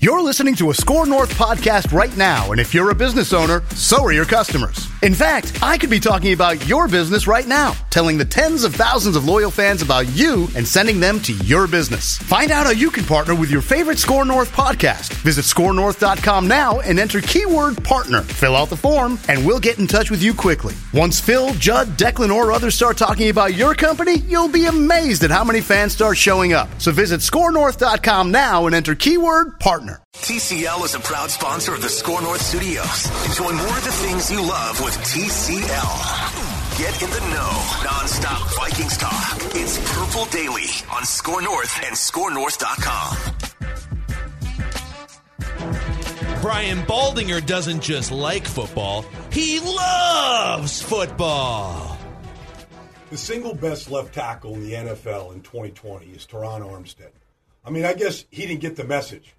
You're listening to a Score North podcast right now, and if you're a business owner, so are your customers. In fact, I could be talking about your business right now, telling the tens of thousands of loyal fans about you and sending them to your business. Find out how you can partner with your favorite Score North podcast. Visit scorenorth.com now and enter keyword partner. Fill out the form, and we'll get in touch with you quickly. Once Phil, Judd, Declan, or others start talking about your company, you'll be amazed at how many fans start showing up. So visit scorenorth.com now and enter keyword partner. TCL is a proud sponsor of the Score North Studios. Enjoy more of the things you love with TCL. Get in the know, non-stop Vikings talk. It's Purple Daily on Score North and ScoreNorth.com. Brian Baldinger doesn't just like football, he loves football. The single best left tackle in the NFL in 2020 is Terron Armstead. I mean, I guess he didn't get the message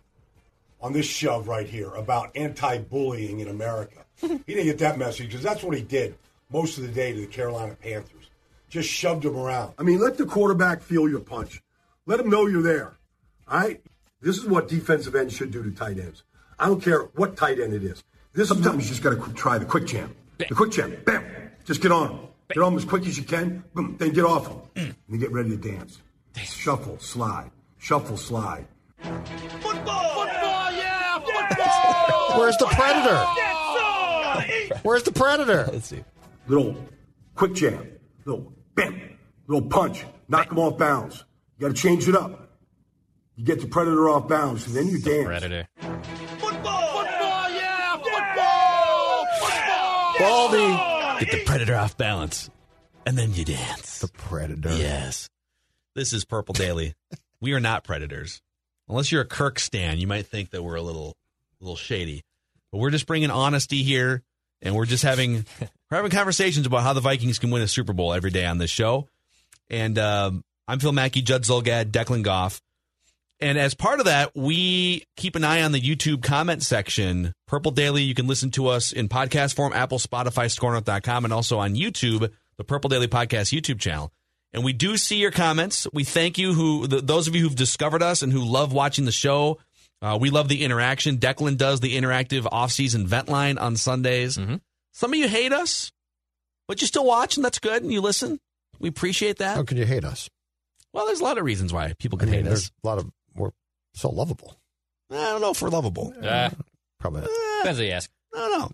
on this shove right here about anti-bullying in America. he didn't get that message because that's what he did most of the day to the Carolina Panthers. Just shoved him around. I mean, let the quarterback feel your punch. Let him know you're there. All right? This is what defensive ends should do to tight ends. I don't care what tight end it is. This Sometimes you just got to try the quick jam. The quick jam. Bam. Just get on him. Get on him as quick as you can. Boom. Then get off him. Mm. And then get ready to dance. Shuffle, slide. Shuffle, slide. Football! Football, yeah! Football! Where's the predator? Where's the predator? Let's see. Little quick jam. Little bam. Little punch. Knock him off bounds. You got to change it up. You get the predator off bounds, and then you dance. Predator. Football! Football! Yeah! Football! Football! Baldy. Get the predator off balance, and then you dance. The predator. Yes. This is Purple Daily. we are not predators. Unless you're a Kirk stan, you might think that we're a little, little shady. But we're just bringing honesty here, and we're just having we're having conversations about how the Vikings can win a Super Bowl every day on this show. And um, I'm Phil Mackey, Judd Zulgad, Declan Goff. And as part of that, we keep an eye on the YouTube comment section. Purple Daily, you can listen to us in podcast form, Apple, Spotify, scorenorth.com, and also on YouTube, the Purple Daily Podcast YouTube channel. And we do see your comments. We thank you who th- those of you who've discovered us and who love watching the show. Uh, we love the interaction. Declan does the interactive off-season vent line on Sundays. Some of you hate us, but you still watch, and that's good. And you listen. We appreciate that. How can you hate us? Well, there's a lot of reasons why people I can mean, hate there's us. a lot of we're so lovable. I don't know if we're lovable. Uh, Probably. not. depends what you ask. I don't know.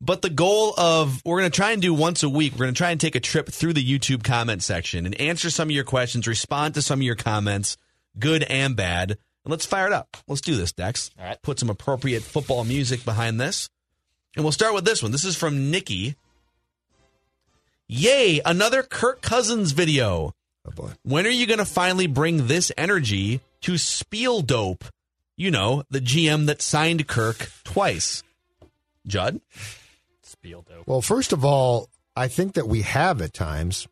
But the goal of we're going to try and do once a week. We're going to try and take a trip through the YouTube comment section and answer some of your questions, respond to some of your comments, good and bad. And let's fire it up. Let's do this, Dex. All right. Put some appropriate football music behind this. And we'll start with this one. This is from Nikki. Yay, another Kirk Cousins video. Oh boy. When are you going to finally bring this energy to Spiel Dope? You know, the GM that signed Kirk twice. Judd? Spiel dope. Well, first of all, I think that we have at times.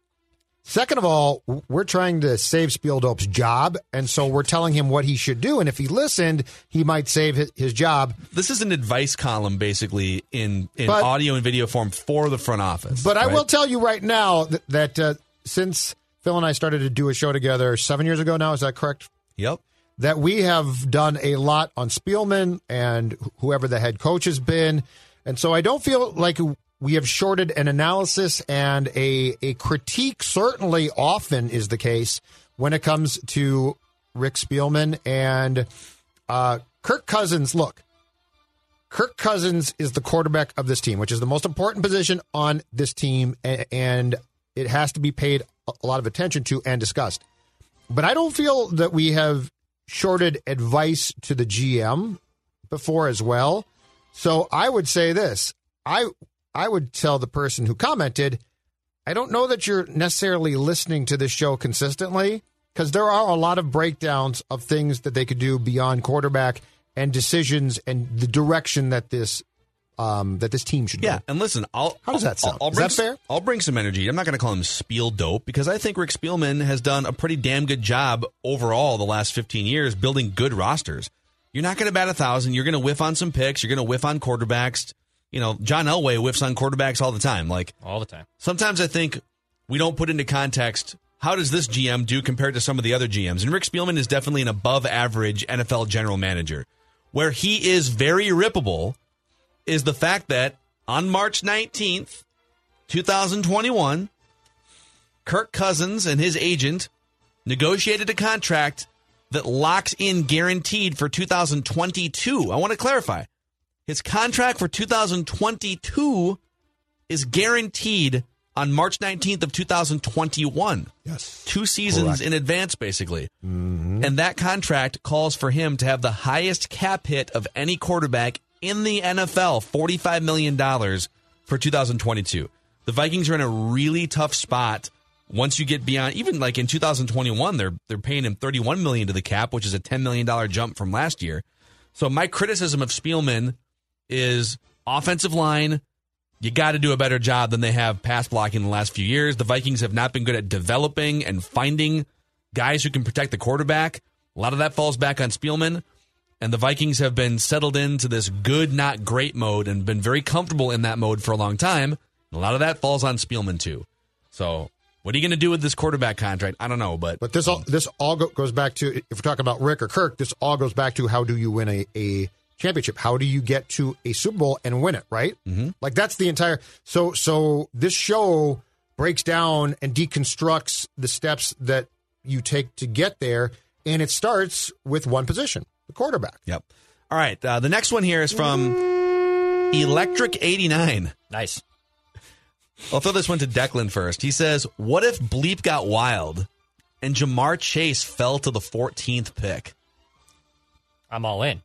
Second of all, we're trying to save Spieldope's job, and so we're telling him what he should do. And if he listened, he might save his, his job. This is an advice column, basically, in, in But- audio and video form for the front office. But I will tell you right now that, that uh, since Phil and I started to do a show together seven years ago now, is that correct? Yep. that we have done a lot on Spielman and whoever the head coach has been. And so I don't feel like we have shorted an analysis and a, a critique, certainly often is the case when it comes to Rick Spielman and uh, Kirk Cousins. Look, Kirk Cousins is the quarterback of this team, which is the most important position on this team, and it has to be paid a lot of attention to and discussed. But I don't feel that we have shorted advice to the GM before as well. So I would say this. I I would tell the person who commented, I don't know that you're necessarily listening to this show consistently because there are a lot of breakdowns of things that they could do beyond quarterback and decisions and the direction that this um, that this team should Yeah, go. and listen, I'll How does that I'll- sound? I'll Is bring that fair? I'll bring some energy. I'm not going to call him Spiel dope because I think Rick Spielman has done a pretty damn good job overall the last 15 years building good rosters. You're not going to bat a thousand. You're going to whiff on some picks. You're going to whiff on quarterbacks. You know, John Elway whiffs on quarterbacks all the time. Like all the time. sometimes I think we don't put into context how does this GM do compared to some of the other GMs. And Rick Spielman is definitely an above average NFL general manager. Where he is very rippable is the fact that on March 19th, 2021, Kirk Cousins and his agent negotiated a contract that locks in guaranteed for 2022. I want to clarify. His contract for 2022 is guaranteed on March 19th of 2021. Yes. Two seasons Correct. in advance, basically. Mm-hmm. And that contract calls for him to have the highest cap hit of any quarterback in the NFL, $45 million for 2022. The Vikings are in a really tough spot once you get beyond even like in 2021 they're they're paying him 31 million to the cap, which is a 10 million dollar jump from last year. So my criticism of Spielman is offensive line you got to do a better job than they have pass blocking the last few years. The Vikings have not been good at developing and finding guys who can protect the quarterback. A lot of that falls back on Spielman. And the Vikings have been settled into this good, not great mode and been very comfortable in that mode for a long time. A lot of that falls on Spielman, too. So, what are you going to do with this quarterback contract? I don't know, but, But this all um, this all goes back to if we're talking about Rick or Kirk, this all goes back to how do you win a, a championship? How do you get to a Super Bowl and win it? Right? Mm-hmm. Like that's the entire. So so this show breaks down and deconstructs the steps that you take to get there, and it starts with one position, the quarterback. yep. All right. Uh, the next one here is from Electric89. Nice. I'll throw this one to Declan first. He says, What if Bleep got wild and Ja'Marr Chase fell to the 14th pick? I'm all in.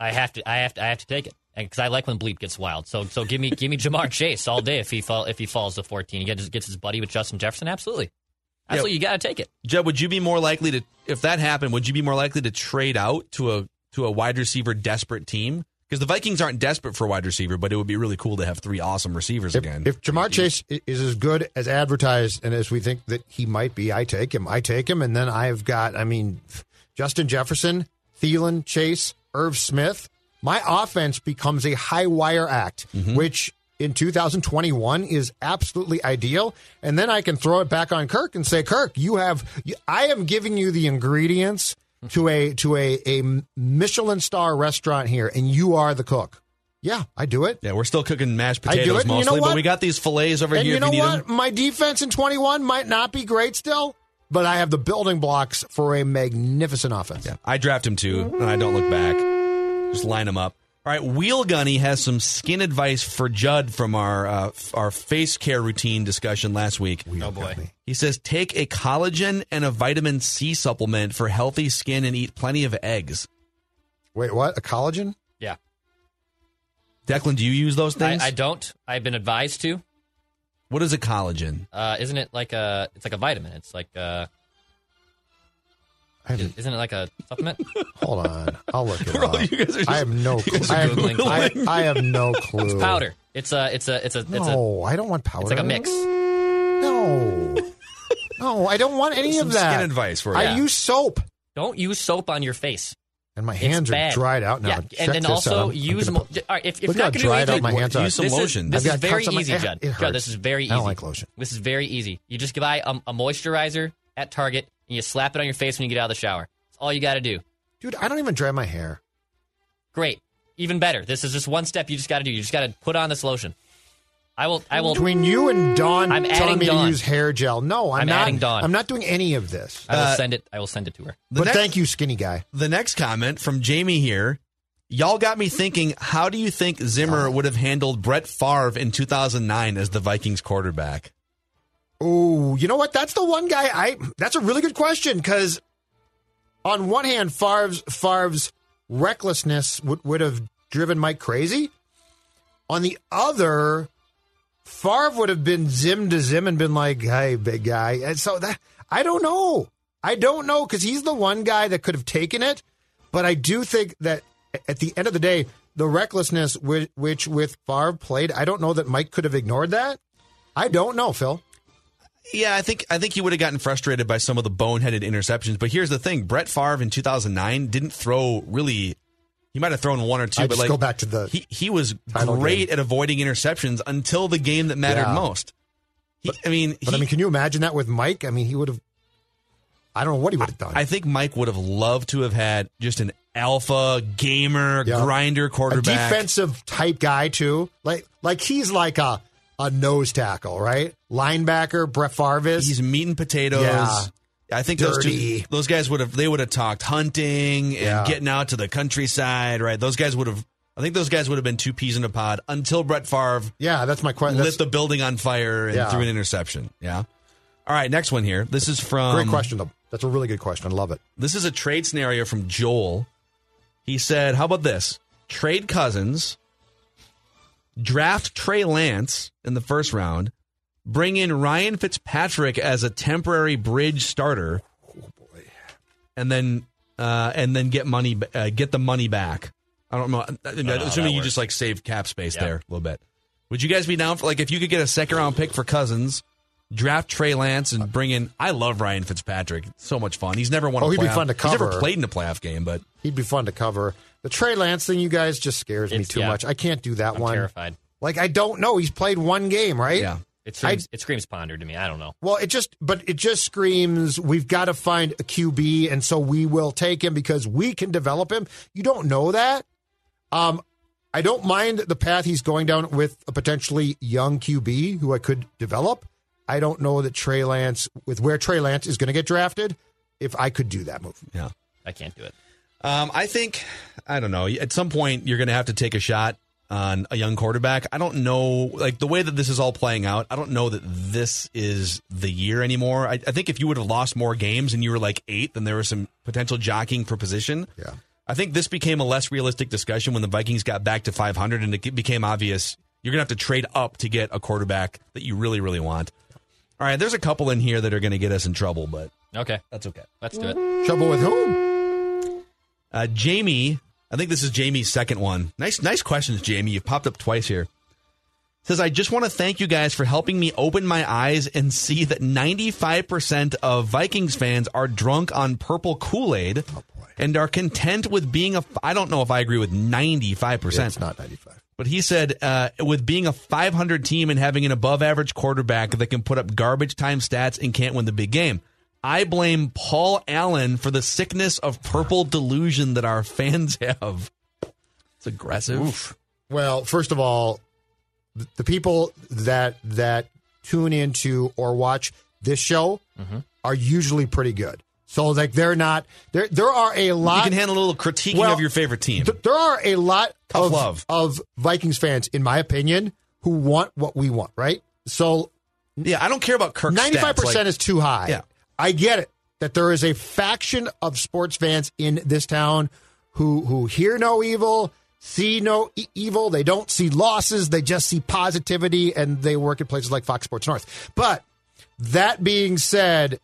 I have to. I have to. I have to take it because I like when Bleep gets wild. So so give me give me Ja'Marr Chase all day if he fall if he falls to 14. He gets gets his buddy with Justin Jefferson. Absolutely. Absolutely. You got to take it. Jeb, would you be more likely to, if that happened, would you be more likely to trade out to a to a wide receiver desperate team? Because the Vikings aren't desperate for a wide receiver, but it would be really cool to have three awesome receivers If, again. if Ja'Marr Chase is as good as advertised and as we think that he might be, I take him. I take him, and then I've got, I mean, Justin Jefferson, Thielen, Chase, Irv Smith. My offense becomes a high wire act, mm-hmm. which in 2021 is absolutely ideal. And then I can throw it back on Kirk and say, Kirk, you have, you- I am giving you the ingredients to a to a, a Michelin star restaurant here, and you are the cook. Yeah, I do it. yeah, we're still cooking mashed I do potatoes it, and you know mostly, but we got these fillets over And here you know what? them. My defense in 21 might not be great still, but I have the building blocks for a magnificent offense. Yeah, I draft him too, and I don't look back. Just line them up. All right, Wheel Gunny has some skin advice for Judd from our uh, f- our face care routine discussion last week. Oh boy. He says take a collagen and a vitamin C supplement for healthy skin and eat plenty of eggs. Wait, what? A collagen? Yeah. Declan, do you use those I, things? I don't. I've been advised to. What is a collagen? Uh, isn't it like a? It's like a vitamin. It's like uh I Isn't it like a supplement? hold on. I'll look it Bro, up. you guys are just- I have no you clue. I have, Googling. I, I have no clue. It's powder. It's a. It's a. It's a. It's a. No, I don't want powder. It's like a mix. No. No, I don't want any Some of that. skin advice for you. I use soap. Don't use soap on your face. And my hands are dried out now. Yeah, Check and then also out. I'm- I'm use. Mo- put- all right, if, if Look not going to do dried out anything, my hands are. Use some this lotion. Is, this I've is very easy. Judd, this is very easy. I don't like lotion. This is very easy. You just buy a, a moisturizer at Target and you slap it on your face when you get out of the shower. That's all you got to do. Dude, I don't even dry my hair. Great. Even better. This is just one step you just got to do. You just got to put on this lotion. I will. I will. Between you and Dawn I'm telling me Dawn. to use hair gel. No, I'm, I'm not. adding Dawn. I'm not doing any of this. I will Uh, send it. I will send it to her. The but next- thank you, skinny guy. The next comment from Jamie here. Y'all got me thinking, how do you think Zimmer would have handled Brett Favre in 2009 as the Vikings quarterback? Oh, you know what? That's the one guy. I. That's a really good question because, on one hand, Favre's Favre's recklessness would, would have driven Mike crazy. On the other, Favre would have been Zim to Zim and been like, "Hey, big guy." And so that I don't know. I don't know because he's the one guy that could have taken it. But I do think that at the end of the day, the recklessness which, which with Favre played, I don't know that Mike could have ignored that. I don't know, Phil. Yeah, I think I think he would have gotten frustrated by some of the boneheaded interceptions. But here's the thing: Brett Favre in 2009 didn't throw really. He might have thrown one or two, I but like go back to the he he was great game. at avoiding interceptions until the game that mattered Yeah. most. He, I mean, But I mean, can you imagine that with Mike? I mean, he would have. I don't know what he would have done. I think Mike would have loved to have had just an alpha gamer Yeah. grinder a quarterback. defensive type guy too. Like like he's like a a nose tackle, right? Linebacker, Brett Favre is. He's meat and potatoes. Yeah. I think those two, those guys would have they would have talked hunting and Yeah. getting out to the countryside, right? Those guys would have. I think those guys would have been two peas in a pod until Brett Favre yeah, that's my question. lit the building on fire and Yeah. threw an interception. Yeah. All right, next one here. This is from Great question, though. That's a really good question. I love it. This is a trade scenario from Joel. He said, "How about this? Trade Cousins, draft Trey Lance in the first round, bring in Ryan Fitzpatrick as a temporary bridge starter, and then uh, and then get money uh, get the money back. I don't know. I- I- know assuming that you works. just like save cap space Yeah. there a little bit. Would you guys be down for like if you could get a second round pick for Cousins?" Draft Trey Lance and bring in. I love Ryan Fitzpatrick. So much fun. He's never won. Oh, a he'd be fun to cover. He's never played in a playoff game, but He'd be fun to cover. The Trey Lance thing, you guys, just scares me too yeah. much. I can't do that I'm one. terrified. Like I don't know. He's played one game, right? yeah. It screams, it screams ponder to me. I don't know. Well, it just, but it just screams we've got to find a QB, and so we will take him because we can develop him. You don't know that. Um, I don't mind the path he's going down with a potentially young QB who I could develop. I don't know that Trey Lance, with where Trey Lance is going to get drafted, if I could do that move. Yeah. I can't do it. Um, I think I don't know. At some point, you're going to have to take a shot on a young quarterback. I don't know, like the way that this is all playing out. I don't know that this is the year anymore. I, I think if you would have lost more games and you were like eight, then there was some potential jockeying for position. Yeah. I think this became a less realistic discussion when the Vikings got back to 500 and it became obvious you're going to have to trade up to get a quarterback that you really, really want. All right, there's a couple in here that are going to get us in trouble, but Okay, that's okay. let's do it. Trouble with whom? Uh, Jamie, I think this is Jamie's second one. Nice, nice questions, Jamie. You've popped up twice here. Says, I just want to thank you guys for helping me open my eyes and see that 95% of Vikings fans are drunk on purple Kool Aid and are content with being a. I don't know if I agree with 95%. It's not 95. But he said, uh, with being a 500 team and having an above average quarterback that can put up garbage time stats and can't win the big game, I blame Paul Allen for the sickness of purple delusion that our fans have. It's aggressive. Well, first of all, the people that that tune into or watch this show Mm-hmm. are usually pretty good. So like they're not there. There are a lot. You can handle a little critiquing Well, of your favorite team. th- there are a lot Tough of love. of Vikings fans, in my opinion, who want what we want. Right. So yeah, I don't care about Kirk. ninety five percent is too high. Yeah. I get it that there is a faction of sports fans in this town who who hear no evil, see no e- evil. They don't see losses. They just see positivity, and they work at places like Fox Sports North. But that being said,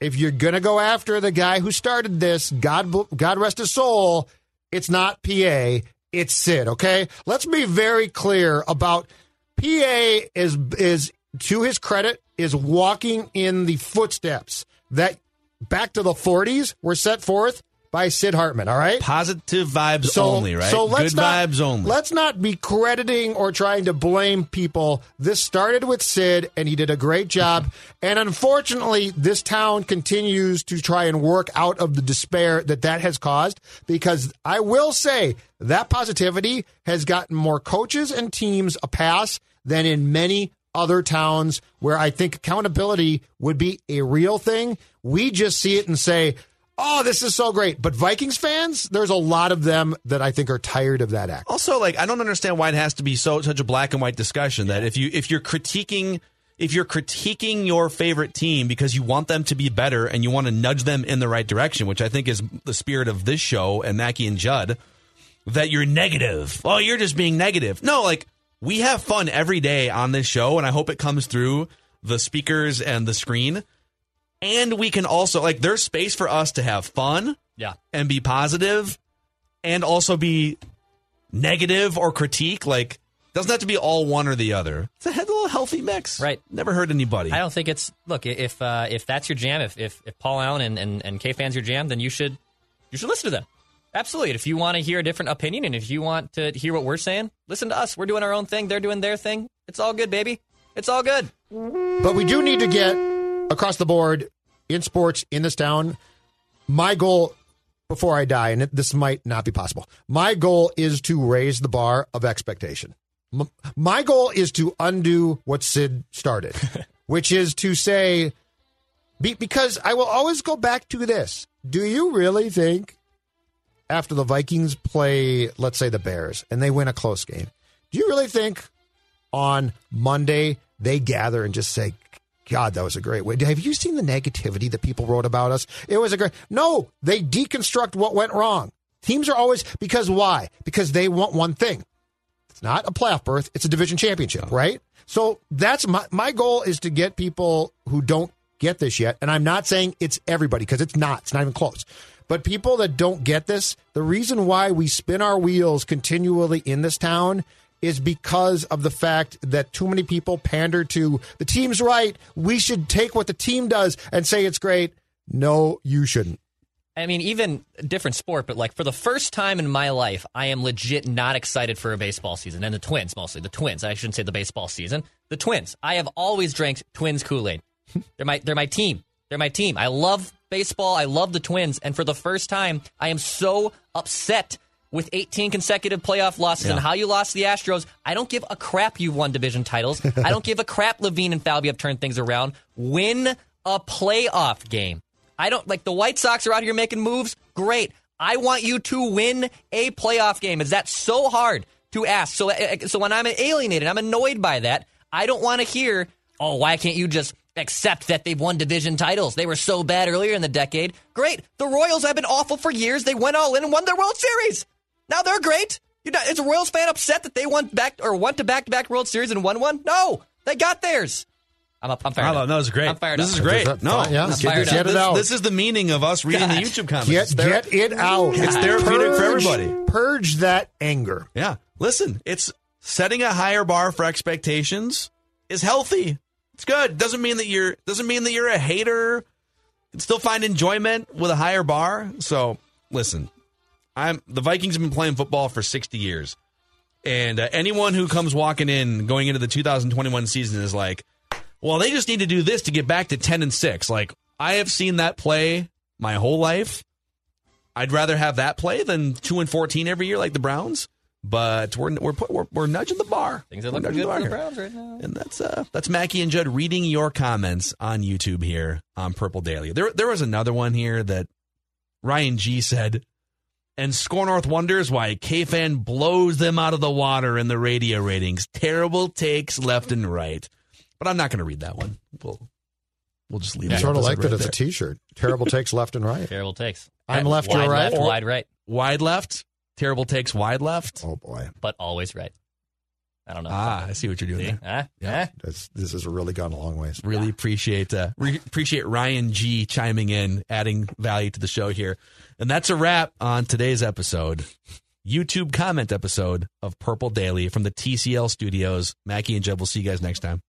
if you're gonna go after the guy who started this, God God rest his soul, it's not PA, it's Sid. Okay, let's be very clear about PA is is to his credit is walking in the footsteps that back to the 40s were set forth by Sid Hartman. All right. Positive vibes only, right? So let's Good not, vibes only. Let's not be crediting or trying to blame people. This started with Sid, and he did a great job. and unfortunately, this town continues to try and work out of the despair that that has caused. Because I will say that positivity has gotten more coaches and teams a pass than in many other towns where I think accountability would be a real thing. We just see it and say, oh, this is so great. But Vikings fans, there's a lot of them that I think are tired of that act. Also, like I don't understand why it has to be so such a black and white discussion that if you if you're critiquing if you're critiquing your favorite team because you want them to be better and you want to nudge them in the right direction, which I think is the spirit of this show and Mackey and Judd, that you're negative. Oh, you're just being negative. No, like we have fun every day on this show, and I hope it comes through the speakers and the screen. And we can also like there's space for us to have fun Yeah. and be positive and also be negative or critique. Like, doesn't have to be all one or the other. It's a little healthy mix. Right. Never hurt anybody. I don't think it's look if uh, if that's your jam, if if, if Paul Allen and, and, and KFAN's your jam, then you should you should listen to them. Absolutely. And if you want to hear a different opinion and if you want to hear what we're saying, listen to us. We're doing our own thing. They're doing their thing. It's all good, baby. It's all good. But we do need to get across the board in sports in this town. My goal before I die, and this might not be possible, my goal is to raise the bar of expectation. My goal is to undo what Sid started, which is to say, because I will always go back to this. Do you really think after the Vikings play, let's say the Bears, and they win a close game, do you really think on Monday they gather and just say, God, that was a great way. Have you seen the negativity that people wrote about us? It was a great. No, they deconstruct what went wrong. Teams are always because why? Because they want one thing. It's not a playoff berth, it's a division championship, right? So that's my my goal is to get people who don't get this yet. And I'm not saying it's everybody because it's not. It's not even close. But people that don't get this, the reason why we spin our wheels continually in this town is because of the fact that too many people pander to the team's right. We should take what the team does and say it's great. No, you shouldn't. I mean, even different sport, but like for the first time in my life, I am legit not excited for a baseball season. And the Twins, mostly. The Twins. I shouldn't say the baseball season. The Twins. I have always drank Twins Kool Aid. they're my they're my team. They're my team. I love baseball. I love the Twins. And for the first time, I am so upset with 18 consecutive playoff losses and how you lost the Astros. I don't give a crap you've won division titles. I don't give a crap Levine and Falvey have turned things around. Win a playoff game. I don't like the White Sox are out here making moves. Great. I want you to win a playoff game. Is that so hard to ask? So, uh, so when I'm alienated, I'm annoyed by that. I don't want to hear, oh, why can't you just accept that they've won division titles? They were so bad earlier in the decade. Great. The Royals have been awful for years. They went all in and won their World Series. Now they're great. You're not, is a Royals fan upset that they won back or went to back to back World Series and won one? No, they got theirs. I'm up. I'm fired. I up. no, this is great. I'm fired this up. is great. Is that No, fine? Yeah, this, get- fired get up. it out. this is the meaning of us reading the YouTube comments. Get, thera- get it out. It's therapeutic for everybody. Purge that anger. Yeah. Listen, it's setting a higher bar for expectations is healthy. It's good. Doesn't mean that you're doesn't mean that you're a hater. You still find enjoyment with a higher bar. So listen, I'm the Vikings have been playing football for 60 years. And uh, anyone who comes walking in going into the 2021 season is like, well, they just need to do this to get back to 10 and 6. Like, I have seen that play my whole life. I'd rather have that play than 2 and 14 every year like the Browns. But we're we're put, we're, we're nudging the bar. Things are We're looking nudging good for the. Browns right now. And that's uh that's Mackey and Judd reading your comments on YouTube here on Purple Daily. There there was another one here that Ryan G said, and Score North wonders why KFAN blows them out of the water in the radio ratings. Terrible takes left and right. But I'm not going to read that one. We'll we'll just leave I it. sort of at like that right as a there. T-shirt. Terrible takes left and right. Terrible takes. I'm left, wide you're right. Left, wide right, wide left. Terrible takes wide left. Oh boy, but always right. I don't know. Ah, I see what you're doing See? there. Huh? Yeah. Huh? This has really gone a long ways. Really appreciate uh, re- appreciate Ryan G chiming in, adding value to the show here, and that's a wrap on today's episode, YouTube comment episode of Purple Daily from the TCL Studios. Mackey and Jeb will see you guys next time.